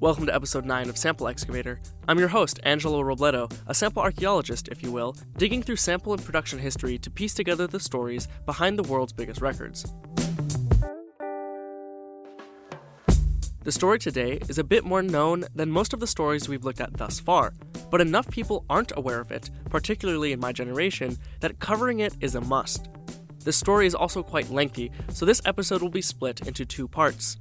Welcome to episode 9 of Sample Excavator. I'm your host, Angelo Robledo, a sample archaeologist, if you will, digging through sample and production history to piece together the stories behind the world's biggest records. The story today is a bit more known than most of the stories we've looked at thus far, but enough people aren't aware of it, particularly in my generation, that covering it is a must. The story is also quite lengthy, so this episode will be split into two parts.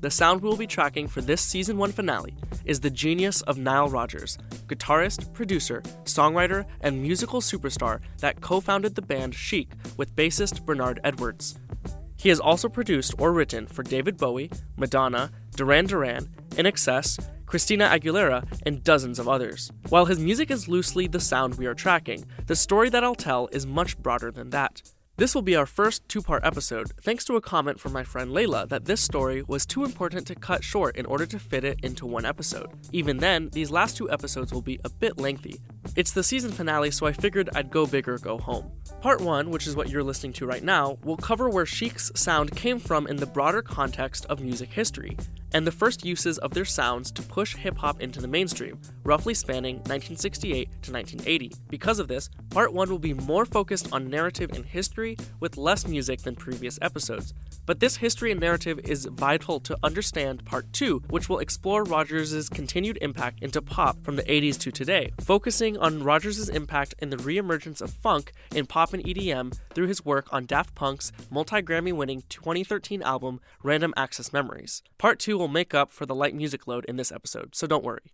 The sound we will be tracking for this season 1 finale is the genius of Nile Rodgers, guitarist, producer, songwriter, and musical superstar that co founded the band Chic with bassist Bernard Edwards. He has also produced or written for David Bowie, Madonna, Duran Duran, INXS, Christina Aguilera, and dozens of others. While his music is loosely the sound we are tracking, the story that I'll tell is much broader than that. This will be our first two part episode, thanks to a comment from my friend Layla that this story was too important to cut short in order to fit it into one episode. Even then, these last two episodes will be a bit lengthy. It's the season finale, so I figured I'd go big or go home. Part 1, which is what you're listening to right now, will cover where Chic's sound came from in the broader context of music history, and the first uses of their sounds to push hip hop into the mainstream, roughly spanning 1968 to 1980. Because of this, part 1 will be more focused on narrative and history with less music than previous episodes. But this history and narrative is vital to understand part 2, which will explore Rodgers' continued impact into pop from the 80s to today, focusing on Rodgers' impact in the reemergence of funk in pop and EDM through his work on Daft Punk's multi Grammy winning 2013 album Random Access Memories. Part 2 will make up for the light music load in this episode, so don't worry.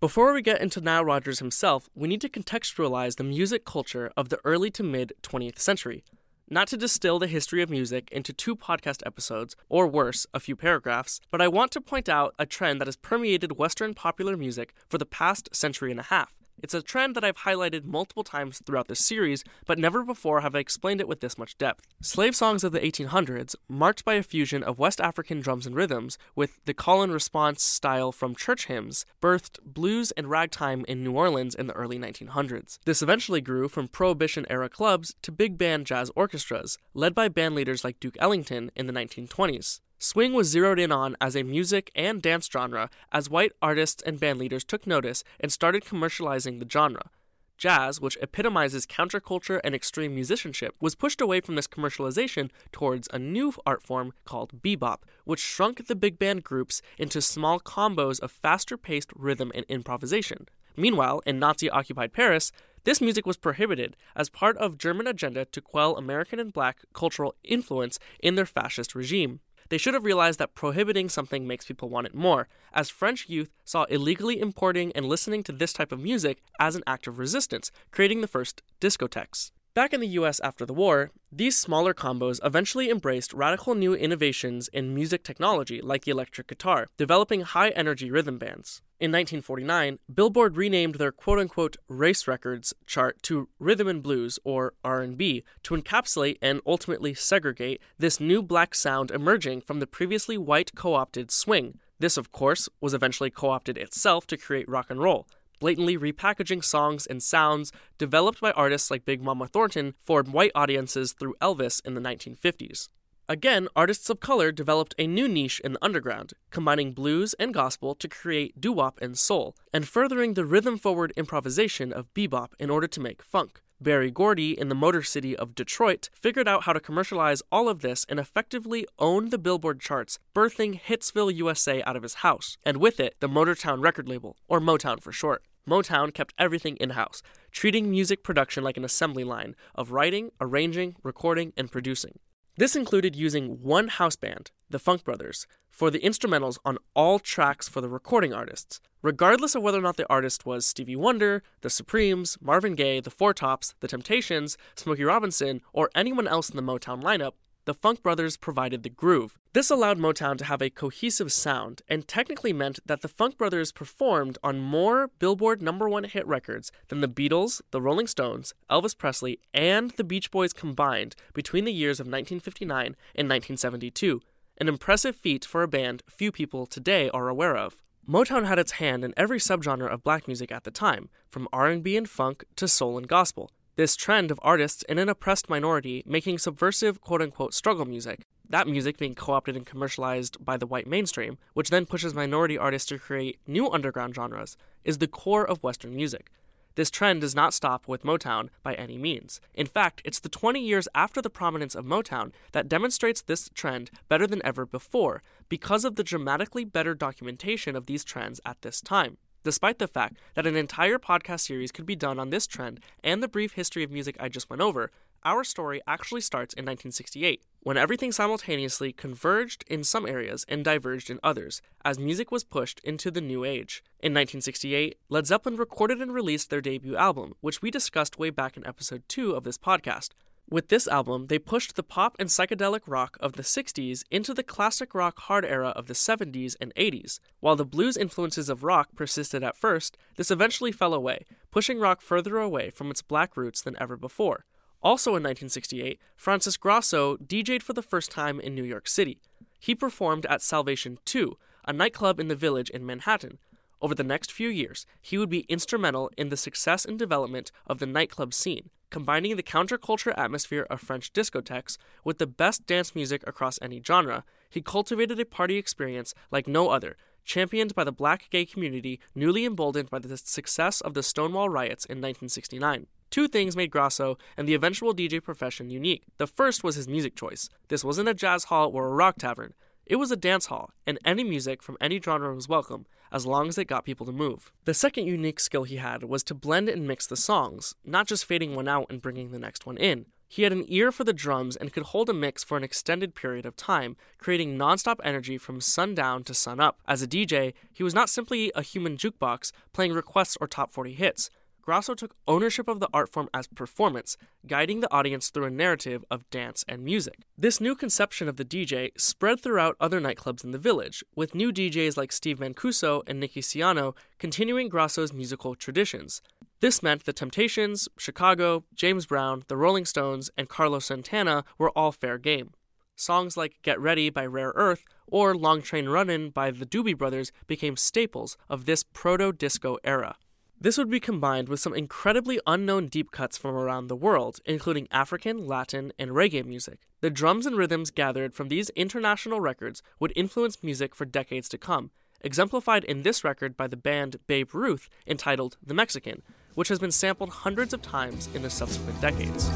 Before we get into Nile Rodgers himself, we need to contextualize the music culture of the early to mid 20th century. Not to distill the history of music into two podcast episodes, or worse, a few paragraphs, but I want to point out a trend that has permeated Western popular music for the past century and a half. It's a trend that I've highlighted multiple times throughout this series, but never before have I explained it with this much depth. Slave songs of the 1800s, marked by a fusion of West African drums and rhythms with the call and response style from church hymns, birthed blues and ragtime in New Orleans in the early 1900s. This eventually grew from Prohibition era clubs to big band jazz orchestras, led by bandleaders like Duke Ellington in the 1920s. Swing was zeroed in on as a music and dance genre as white artists and bandleaders took notice and started commercializing the genre. Jazz, which epitomizes counterculture and extreme musicianship, was pushed away from this commercialization towards a new art form called bebop, which shrunk the big band groups into small combos of faster paced rhythm and improvisation. Meanwhile, in Nazi occupied Paris, this music was prohibited as part of German agenda to quell American and black cultural influence in their fascist regime. They should have realized that prohibiting something makes people want it more, as French youth saw illegally importing and listening to this type of music as an act of resistance, creating the first discotheques. Back in the US after the war, these smaller combos eventually embraced radical new innovations in music technology like the electric guitar, developing high energy rhythm bands. In 1949, Billboard renamed their quote-unquote race records chart to Rhythm and Blues or R&B to encapsulate and ultimately segregate this new black sound emerging from the previously white co-opted swing. This of course was eventually co-opted itself to create rock and roll, blatantly repackaging songs and sounds developed by artists like Big Mama Thornton for white audiences through Elvis in the 1950s. Again, artists of color developed a new niche in the underground, combining blues and gospel to create doo wop and soul, and furthering the rhythm forward improvisation of bebop in order to make funk. Berry Gordy in the Motor City of Detroit figured out how to commercialize all of this and effectively own the Billboard charts, birthing Hitsville, USA out of his house, and with it, the Motortown record label, or Motown for short. Motown kept everything in house, treating music production like an assembly line of writing, arranging, recording, and producing. This included using one house band, the Funk Brothers, for the instrumentals on all tracks for the recording artists, regardless of whether or not the artist was Stevie Wonder, The Supremes, Marvin Gaye, The Four Tops, The Temptations, Smokey Robinson, or anyone else in the Motown lineup. The Funk Brothers provided the groove. This allowed Motown to have a cohesive sound and technically meant that the Funk Brothers performed on more Billboard number one hit records than the Beatles, the Rolling Stones, Elvis Presley, and the Beach Boys combined between the years of 1959 and 1972, an impressive feat for a band few people today are aware of. Motown had its hand in every subgenre of black music at the time, from R&B and funk to soul and gospel. This trend of artists in an oppressed minority making subversive quote unquote struggle music, that music being co opted and commercialized by the white mainstream, which then pushes minority artists to create new underground genres, is the core of Western music. This trend does not stop with Motown by any means. In fact, it's the 20 years after the prominence of Motown that demonstrates this trend better than ever before because of the dramatically better documentation of these trends at this time despite the fact that an entire podcast series could be done on this trend and the brief history of music I just went over, our story actually starts in 1968, when everything simultaneously converged in some areas and diverged in others, as music was pushed into the new age. In 1968, Led Zeppelin recorded and released their debut album, which we discussed way back in episode 2 of this podcast. With this album, they pushed the pop and psychedelic rock of the 60s into the classic rock hard era of the 70s and 80s. While the blues influences of rock persisted at first, this eventually fell away, pushing rock further away from its black roots than ever before. Also in 1968, Francis Grasso DJ'd for the first time in New York City. He performed at Salvation 2, a nightclub in the village in Manhattan. Over the next few years, he would be instrumental in the success and development of the nightclub scene combining the counterculture atmosphere of French discotheques with the best dance music across any genre, he cultivated a party experience like no other, championed by the black gay community newly emboldened by the success of the Stonewall riots in 1969. Two things made Grasso and the eventual DJ profession unique. The first was his music choice. This wasn't a jazz hall or a rock tavern. It was a dance hall, and any music from any genre was welcome, as long as it got people to move. The second unique skill he had was to blend and mix the songs, not just fading one out and bringing the next one in. He had an ear for the drums and could hold a mix for an extended period of time, creating nonstop energy from sundown to sunup. As a DJ, he was not simply a human jukebox playing requests or top 40 hits. Grasso took ownership of the art form as performance, guiding the audience through a narrative of dance and music. This new conception of the DJ spread throughout other nightclubs in the village, with new DJs like Steve Mancuso and Nicky Siano continuing Grasso's musical traditions. This meant the Temptations, Chicago, James Brown, the Rolling Stones, and Carlos Santana were all fair game. Songs like Get Ready by Rare Earth or Long Train Runnin' by the Doobie Brothers became staples of this proto disco era. This would be combined with some incredibly unknown deep cuts from around the world, including African, Latin, and reggae music. The drums and rhythms gathered from these international records would influence music for decades to come, exemplified in this record by the band Babe Ruth entitled The Mexican, which has been sampled hundreds of times in the subsequent decades.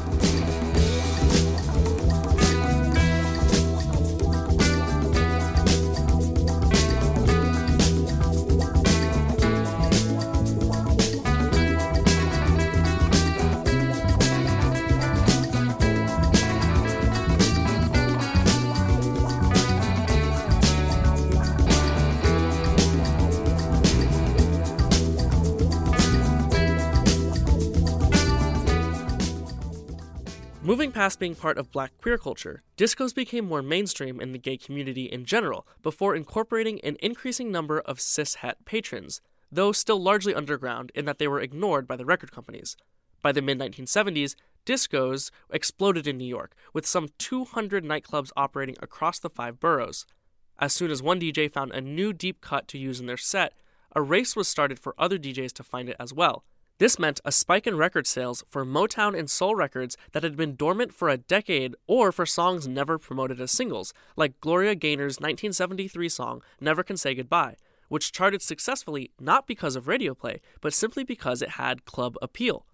Moving past being part of black queer culture, discos became more mainstream in the gay community in general before incorporating an increasing number of cishet patrons, though still largely underground in that they were ignored by the record companies. By the mid 1970s, discos exploded in New York, with some 200 nightclubs operating across the five boroughs. As soon as one DJ found a new deep cut to use in their set, a race was started for other DJs to find it as well. This meant a spike in record sales for Motown and soul records that had been dormant for a decade or for songs never promoted as singles, like Gloria Gaynor's 1973 song Never Can Say Goodbye, which charted successfully not because of radio play, but simply because it had club appeal.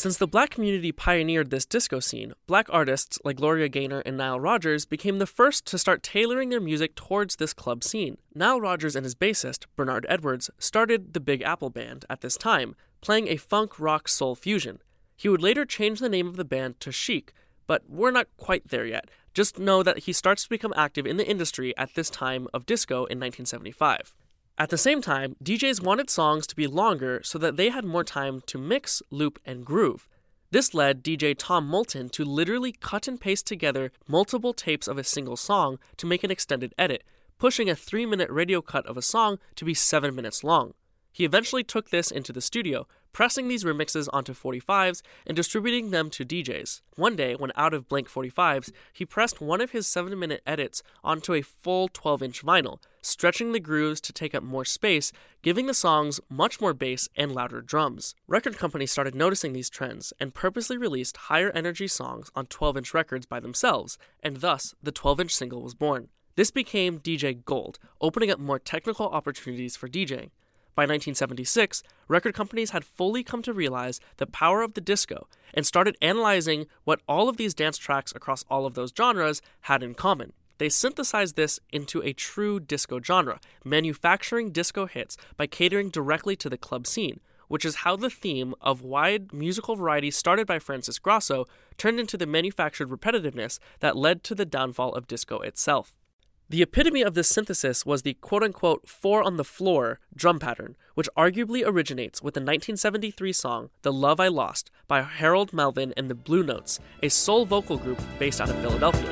Since the black community pioneered this disco scene, black artists like Gloria Gaynor and Nile Rodgers became the first to start tailoring their music towards this club scene. Nile Rodgers and his bassist, Bernard Edwards, started the Big Apple Band at this time, playing a funk rock soul fusion. He would later change the name of the band to Chic, but we're not quite there yet. Just know that he starts to become active in the industry at this time of disco in 1975. At the same time, DJs wanted songs to be longer so that they had more time to mix, loop, and groove. This led DJ Tom Moulton to literally cut and paste together multiple tapes of a single song to make an extended edit, pushing a 3 minute radio cut of a song to be 7 minutes long. He eventually took this into the studio, pressing these remixes onto 45s and distributing them to DJs. One day, when out of blank 45s, he pressed one of his 7 minute edits onto a full 12 inch vinyl, stretching the grooves to take up more space, giving the songs much more bass and louder drums. Record companies started noticing these trends and purposely released higher energy songs on 12 inch records by themselves, and thus the 12 inch single was born. This became DJ Gold, opening up more technical opportunities for DJing. By 1976, record companies had fully come to realize the power of the disco and started analyzing what all of these dance tracks across all of those genres had in common. They synthesized this into a true disco genre, manufacturing disco hits by catering directly to the club scene, which is how the theme of wide musical variety started by Francis Grasso turned into the manufactured repetitiveness that led to the downfall of disco itself. The epitome of this synthesis was the quote unquote four on the floor drum pattern, which arguably originates with the 1973 song The Love I Lost by Harold Melvin and the Blue Notes, a soul vocal group based out of Philadelphia.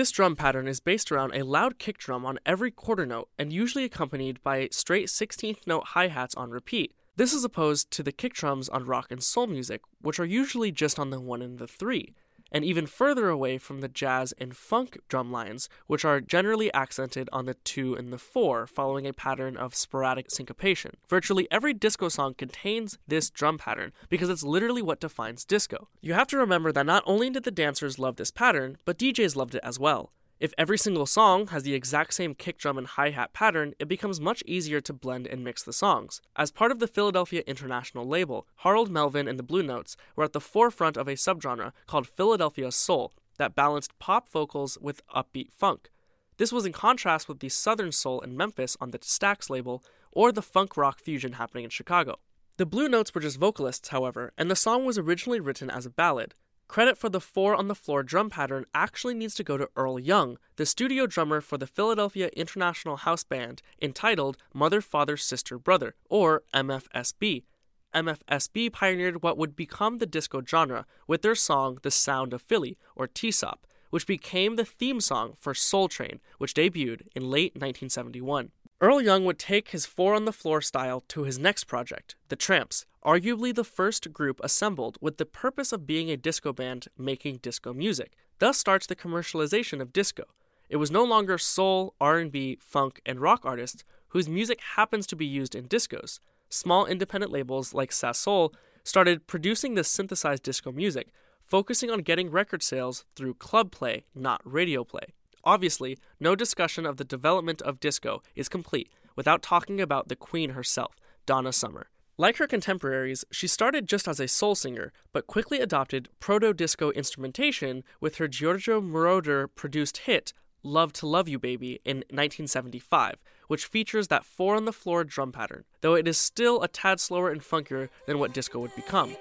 This drum pattern is based around a loud kick drum on every quarter note and usually accompanied by straight 16th note hi hats on repeat. This is opposed to the kick drums on rock and soul music, which are usually just on the 1 and the 3 and even further away from the jazz and funk drum lines, which are generally accented on the 2 and the 4, following a pattern of sporadic syncopation. Virtually every disco song contains this drum pattern because it's literally what defines disco. You have to remember that not only did the dancers love this pattern, but DJs loved it as well. If every single song has the exact same kick drum and hi hat pattern, it becomes much easier to blend and mix the songs. As part of the Philadelphia International label, Harold Melvin and the Blue Notes were at the forefront of a subgenre called Philadelphia Soul that balanced pop vocals with upbeat funk. This was in contrast with the Southern Soul in Memphis on the Stax label or the funk rock fusion happening in Chicago. The Blue Notes were just vocalists, however, and the song was originally written as a ballad. Credit for the four on the floor drum pattern actually needs to go to Earl Young, the studio drummer for the Philadelphia International House Band, entitled Mother, Father, Sister, Brother, or MFSB. MFSB pioneered what would become the disco genre with their song The Sound of Philly, or TSOP, which became the theme song for Soul Train, which debuted in late 1971. Earl Young would take his four on the floor style to his next project, The Tramps, arguably the first group assembled with the purpose of being a disco band making disco music. Thus starts the commercialization of disco. It was no longer soul, R&B, funk, and rock artists whose music happens to be used in discos. Small independent labels like Salsoul started producing this synthesized disco music, focusing on getting record sales through club play, not radio play. Obviously, no discussion of the development of disco is complete without talking about the queen herself, Donna Summer. Like her contemporaries, she started just as a soul singer, but quickly adopted proto disco instrumentation with her Giorgio Moroder produced hit, Love to Love You Baby, in 1975, which features that four on the floor drum pattern, though it is still a tad slower and funkier than what disco would become.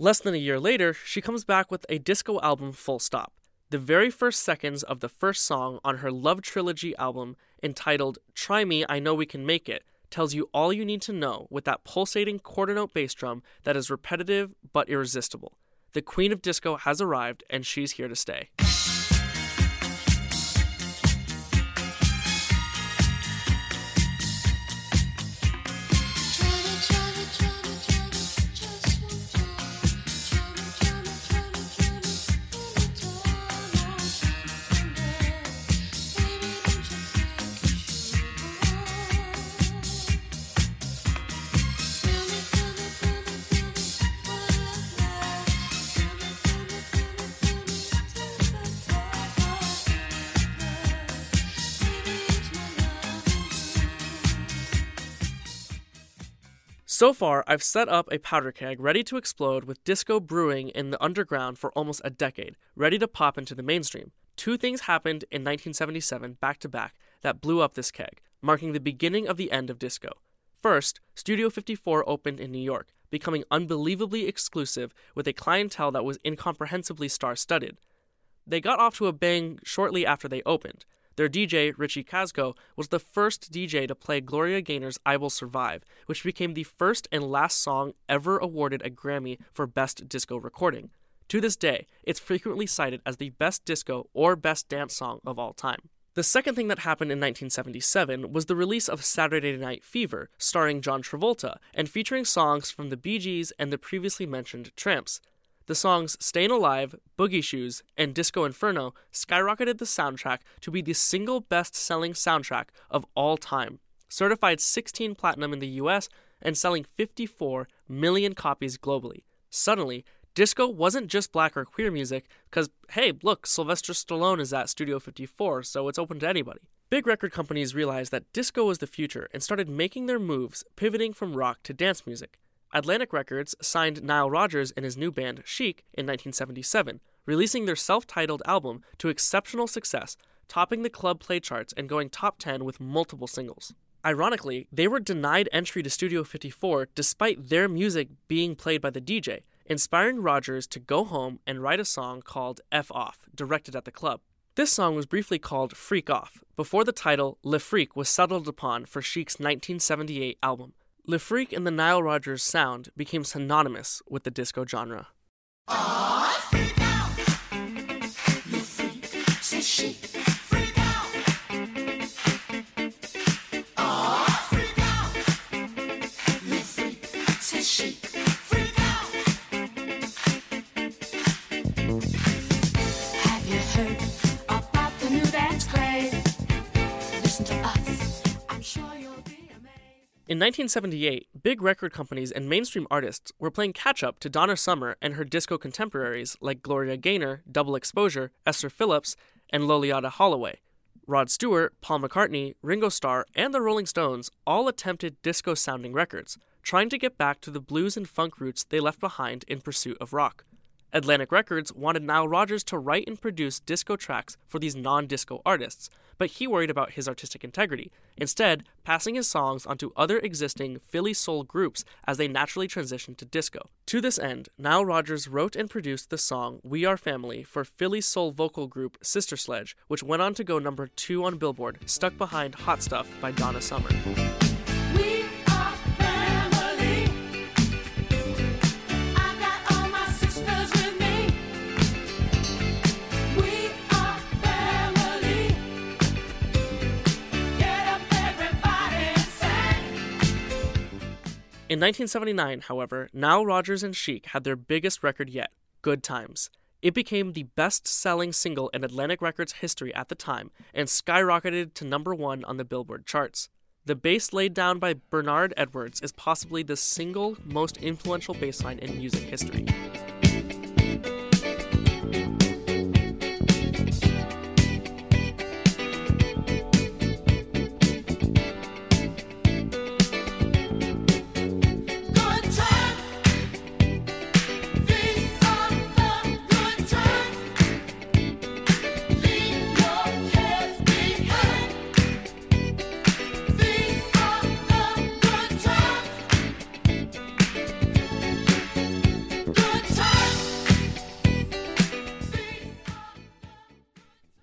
Less than a year later, she comes back with a disco album full stop. The very first seconds of the first song on her Love Trilogy album, entitled Try Me, I Know We Can Make It, tells you all you need to know with that pulsating quarter note bass drum that is repetitive but irresistible. The queen of disco has arrived and she's here to stay. So far, I've set up a powder keg ready to explode with disco brewing in the underground for almost a decade, ready to pop into the mainstream. Two things happened in 1977 back to back that blew up this keg, marking the beginning of the end of disco. First, Studio 54 opened in New York, becoming unbelievably exclusive with a clientele that was incomprehensibly star studded. They got off to a bang shortly after they opened. Their DJ, Richie Casco, was the first DJ to play Gloria Gaynor's I Will Survive, which became the first and last song ever awarded a Grammy for Best Disco Recording. To this day, it's frequently cited as the best disco or best dance song of all time. The second thing that happened in 1977 was the release of Saturday Night Fever, starring John Travolta, and featuring songs from the Bee Gees and the previously mentioned Tramps. The songs Stayin' Alive, Boogie Shoes, and Disco Inferno skyrocketed the soundtrack to be the single best selling soundtrack of all time, certified 16 platinum in the US and selling 54 million copies globally. Suddenly, disco wasn't just black or queer music, because hey, look, Sylvester Stallone is at Studio 54, so it's open to anybody. Big record companies realized that disco was the future and started making their moves, pivoting from rock to dance music. Atlantic Records signed Nile Rodgers and his new band, Chic, in 1977, releasing their self titled album to exceptional success, topping the club play charts and going top 10 with multiple singles. Ironically, they were denied entry to Studio 54 despite their music being played by the DJ, inspiring Rodgers to go home and write a song called F Off, directed at the club. This song was briefly called Freak Off, before the title Le Freak was settled upon for Chic's 1978 album. Le Freak and the Nile Rodgers sound became synonymous with the disco genre. In 1978, big record companies and mainstream artists were playing catch up to Donna Summer and her disco contemporaries like Gloria Gaynor, Double Exposure, Esther Phillips, and Loleatta Holloway. Rod Stewart, Paul McCartney, Ringo Starr, and the Rolling Stones all attempted disco sounding records, trying to get back to the blues and funk roots they left behind in pursuit of rock. Atlantic Records wanted Nile Rodgers to write and produce disco tracks for these non disco artists, but he worried about his artistic integrity, instead, passing his songs onto other existing Philly soul groups as they naturally transitioned to disco. To this end, Nile Rodgers wrote and produced the song We Are Family for Philly soul vocal group Sister Sledge, which went on to go number two on Billboard, stuck behind Hot Stuff by Donna Summer. In 1979, however, Nile Rodgers and Chic had their biggest record yet, Good Times. It became the best selling single in Atlantic Records history at the time and skyrocketed to number one on the Billboard charts. The bass laid down by Bernard Edwards is possibly the single most influential bass line in music history.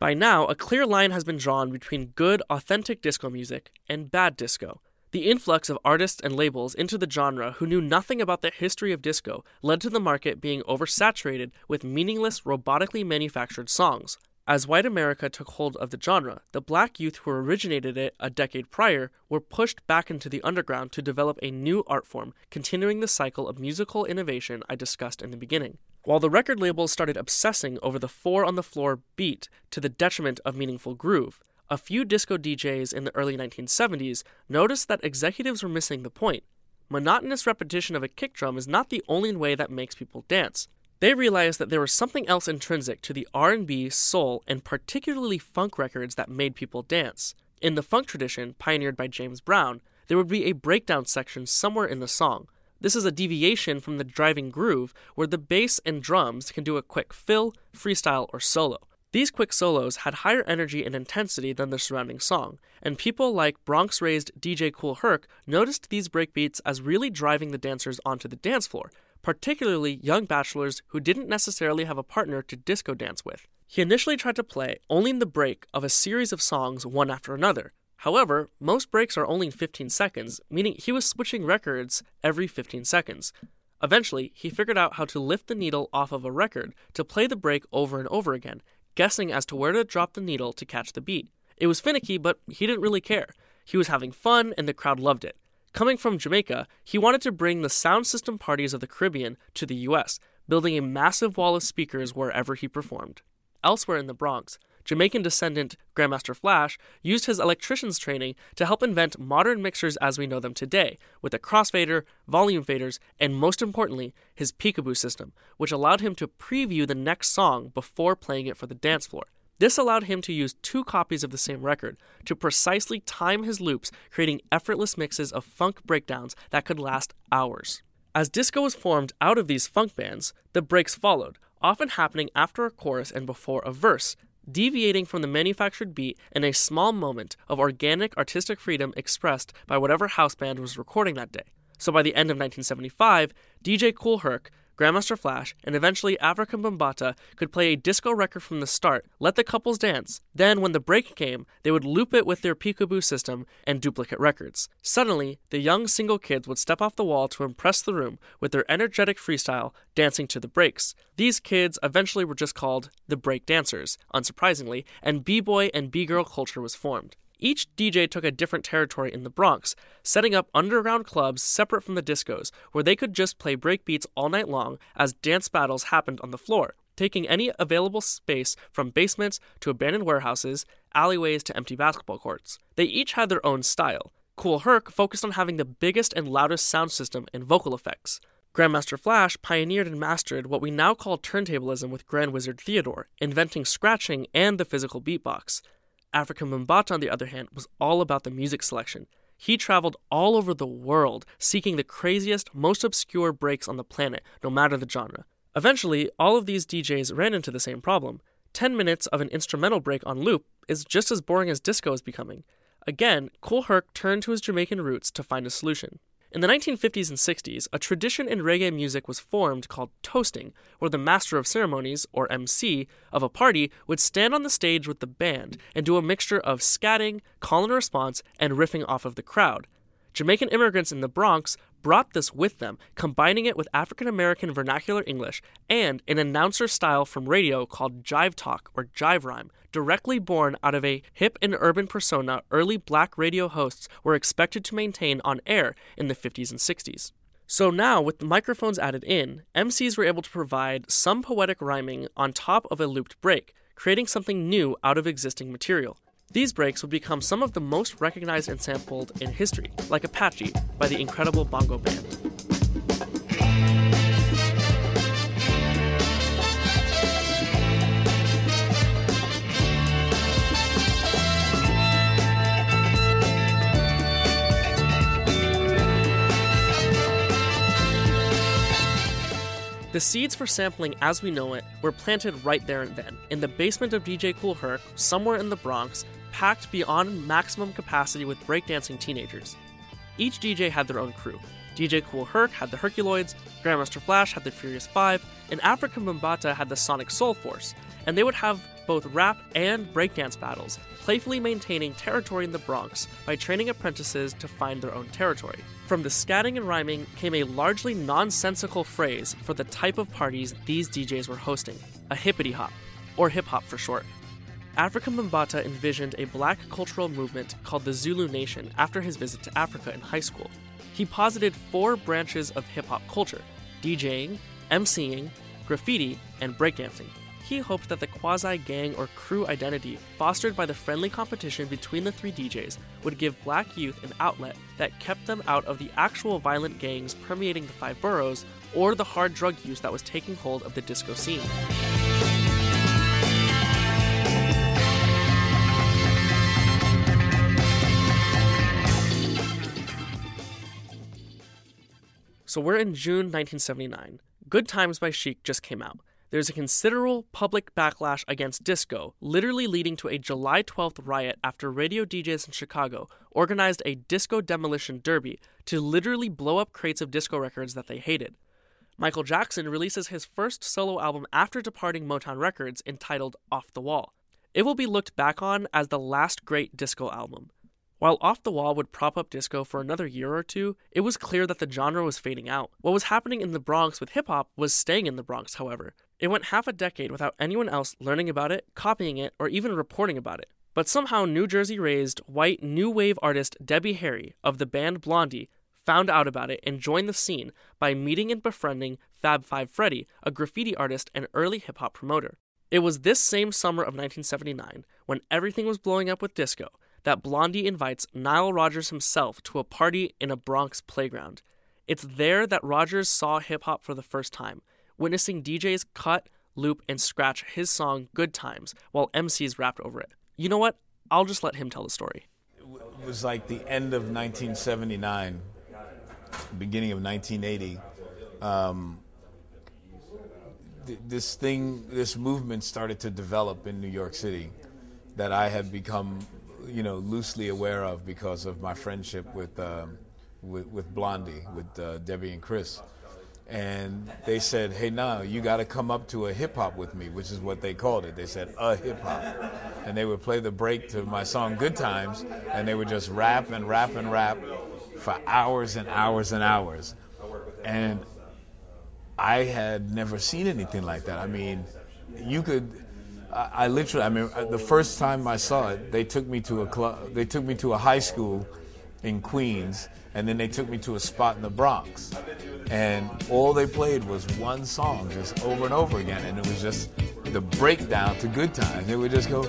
By now, a clear line has been drawn between good, authentic disco music and bad disco. The influx of artists and labels into the genre who knew nothing about the history of disco led to the market being oversaturated with meaningless, robotically manufactured songs. As white America took hold of the genre, the black youth who originated it a decade prior were pushed back into the underground to develop a new art form, continuing the cycle of musical innovation I discussed in the beginning. While the record labels started obsessing over the four on the floor beat to the detriment of meaningful groove, a few disco DJs in the early 1970s noticed that executives were missing the point. Monotonous repetition of a kick drum is not the only way that makes people dance. They realized that there was something else intrinsic to the R&B, soul, and particularly funk records that made people dance. In the funk tradition, pioneered by James Brown, there would be a breakdown section somewhere in the song, this is a deviation from the driving groove where the bass and drums can do a quick fill, freestyle, or solo. These quick solos had higher energy and intensity than the surrounding song, and people like Bronx raised DJ Kool Herc noticed these breakbeats as really driving the dancers onto the dance floor, particularly young bachelors who didn't necessarily have a partner to disco dance with. He initially tried to play only in the break of a series of songs one after another, However, most breaks are only 15 seconds, meaning he was switching records every 15 seconds. Eventually, he figured out how to lift the needle off of a record to play the break over and over again, guessing as to where to drop the needle to catch the beat. It was finicky, but he didn't really care. He was having fun, and the crowd loved it. Coming from Jamaica, he wanted to bring the sound system parties of the Caribbean to the US, building a massive wall of speakers wherever he performed. Elsewhere in the Bronx, Jamaican descendant Grandmaster Flash used his electrician's training to help invent modern mixers as we know them today, with a crossfader, volume faders, and most importantly, his peekaboo system, which allowed him to preview the next song before playing it for the dance floor. This allowed him to use two copies of the same record to precisely time his loops, creating effortless mixes of funk breakdowns that could last hours. As disco was formed out of these funk bands, the breaks followed, often happening after a chorus and before a verse, deviating from the manufactured beat in a small moment of organic artistic freedom expressed by whatever house band was recording that day. So by the end of 1975, DJ Kool Herc Grandmaster Flash, and eventually Afrika Bambaataa could play a disco record from the start, let the couples dance. Then, when the break came, they would loop it with their peekaboo system and duplicate records. Suddenly, the young single kids would step off the wall to impress the room with their energetic freestyle, dancing to the breaks. These kids eventually were just called the break dancers, unsurprisingly, and b-boy and b-girl culture was formed. Each DJ took a different territory in the Bronx, setting up underground clubs separate from the discos, where they could just play breakbeats all night long as dance battles happened on the floor, taking any available space from basements to abandoned warehouses, alleyways to empty basketball courts. They each had their own style. Kool Herc focused on having the biggest and loudest sound system and vocal effects. Grandmaster Flash pioneered and mastered what we now call turntablism with Grand Wizard Theodore, inventing scratching and the physical beatbox. Afrika Bambaataa, on the other hand, was all about the music selection. He traveled all over the world seeking the craziest, most obscure breaks on the planet, no matter the genre. Eventually, all of these DJs ran into the same problem. 10 minutes of an instrumental break on loop is just as boring as disco is becoming. Again, Kool Herc turned to his Jamaican roots to find a solution. In the 1950s and 60s, a tradition in reggae music was formed called toasting, where the master of ceremonies, or MC, of a party would stand on the stage with the band and do a mixture of scatting, call and response, and riffing off of the crowd. Jamaican immigrants in the Bronx brought this with them, combining it with African American vernacular English and an announcer style from radio called jive talk or jive rhyme, directly born out of a hip and urban persona early black radio hosts were expected to maintain on air in the 50s and 60s. So now, with the microphones added in, MCs were able to provide some poetic rhyming on top of a looped break, creating something new out of existing material. These breaks would become some of the most recognized and sampled in history, like Apache by the Incredible Bongo Band. The seeds for sampling as we know it were planted right there and then, in the basement of DJ Kool Herc, somewhere in the Bronx, packed beyond maximum capacity with breakdancing teenagers. Each DJ had their own crew. DJ Kool Herc had the Herculoids, Grandmaster Flash had the Furious Five, and Afrika Bambaataa had the Sonic Soul Force, and they would have both rap and breakdance battles, playfully maintaining territory in the Bronx by training apprentices to find their own territory. From the scatting and rhyming came a largely nonsensical phrase for the type of parties these DJs were hosting a hippity hop, or hip hop for short. Afrika Bambaataa envisioned a black cultural movement called the Zulu Nation after his visit to Africa in high school. He posited four branches of hip hop culture DJing, MCing, graffiti, and breakdancing he hoped that the quasi gang or crew identity fostered by the friendly competition between the three DJs would give black youth an outlet that kept them out of the actual violent gangs permeating the five boroughs or the hard drug use that was taking hold of the disco scene. So we're in June 1979. Good Times by Chic just came out there's a considerable public backlash against disco, literally leading to a July 12th riot after radio DJs in Chicago organized a disco demolition derby to literally blow up crates of disco records that they hated. Michael Jackson releases his first solo album after departing Motown Records entitled Off the Wall. It will be looked back on as the last great disco album. While Off the Wall would prop up disco for another year or two, it was clear that the genre was fading out. What was happening in the Bronx with hip hop was staying in the Bronx, however. It went half a decade without anyone else learning about it, copying it, or even reporting about it. But somehow, New Jersey raised white new wave artist Debbie Harry of the band Blondie found out about it and joined the scene by meeting and befriending Fab Five Freddy, a graffiti artist and early hip hop promoter. It was this same summer of 1979, when everything was blowing up with disco, that Blondie invites Nile Rodgers himself to a party in a Bronx playground. It's there that Rodgers saw hip hop for the first time witnessing DJs cut, loop, and scratch his song Good Times while MCs rapped over it. You know what? I'll just let him tell the story. It was like the end of 1979, beginning of 1980. Um, th- this thing, this movement started to develop in New York City that I had become, you know, loosely aware of because of my friendship with, uh, with, with, Blondie, with uh, Debbie and Chris and they said, "Hey, now you got to come up to a hip hop with me," which is what they called it. They said a hip hop, and they would play the break to my song "Good Times," and they would just rap and rap and rap for hours and hours and hours, and I had never seen anything like that. I mean, you could. I, I literally, I mean, the first time I saw it, they took me to a club. They took me to a high school in Queens, and then they took me to a spot in the Bronx. And all they played was one song just over and over again and it was just the breakdown to good times. They would just go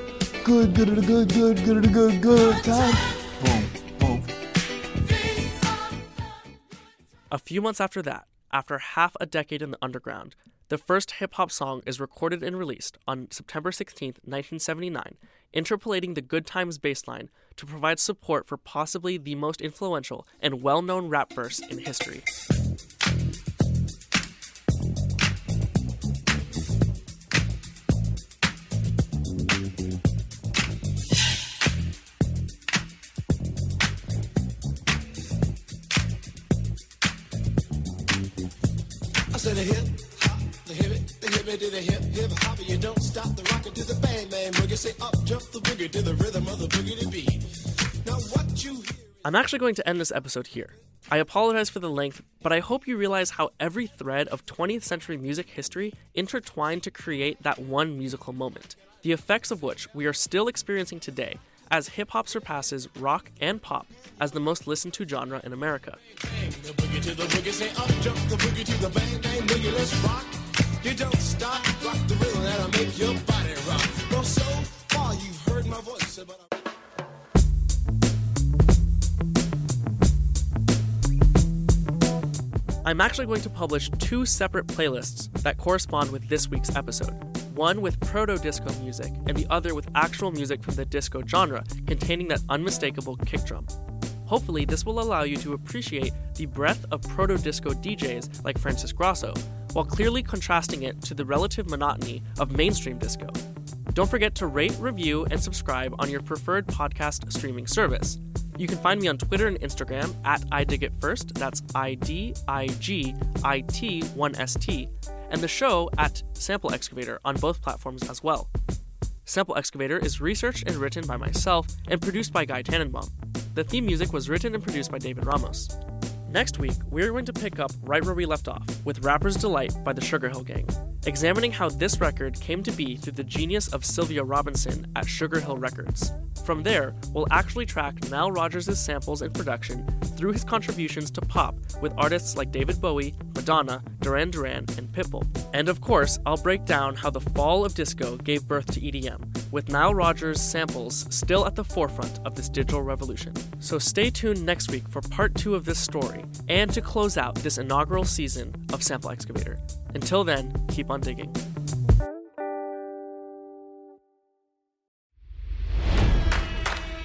good good good good good good good good time boom boom. A few months after that after half a decade in the underground the first hip hop song is recorded and released on September 16, 1979, interpolating the Good Times bassline to provide support for possibly the most influential and well known rap verse in history. The hip it to the hip. You don't stop the rocket to the bang bang boogie. Say up jump the boogie to the rhythm of the boogie beat. Now what you hear? I'm actually going to end this episode here. I apologize for the length, but I hope you realize how every thread of 20th century music history intertwined to create that one musical moment, the effects of which we are still experiencing today as hip hop surpasses rock and pop as the most listened to genre in America. You don't stop, rock the rhythm that'll make your body rock. So far you've heard my voice, but I'm actually going to publish two separate playlists that correspond with this week's episode. One with proto disco music, and the other with actual music from the disco genre, containing that unmistakable kick drum. Hopefully, this will allow you to appreciate the breadth of proto disco DJs like Francis Grasso, while clearly contrasting it to the relative monotony of mainstream disco. Don't forget to rate, review, and subscribe on your preferred podcast streaming service. You can find me on Twitter and Instagram at idigitfirst, that's I D I G I T 1 S T, and the show at Sample Excavator on both platforms as well. Sample Excavator is researched and written by myself and produced by Guy Tannenbaum. The theme music was written and produced by David Ramos. Next week, we're going to pick up right where we left off with Rapper's Delight by the Sugar Hill Gang, examining how this record came to be through the genius of Sylvia Robinson at Sugar Hill Records. From there, we'll actually track Nile Rodgers' samples and production through his contributions to pop with artists like David Bowie, Madonna, Duran Duran, and Pitbull. And of course, I'll break down how the fall of disco gave birth to EDM, with Nile Rodgers' samples still at the forefront of this digital revolution. So stay tuned next week for part two of this story and to close out this inaugural season of Sample Excavator. Until then, keep on digging.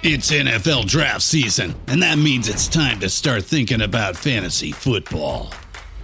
It's NFL draft season, and that means it's time to start thinking about fantasy football.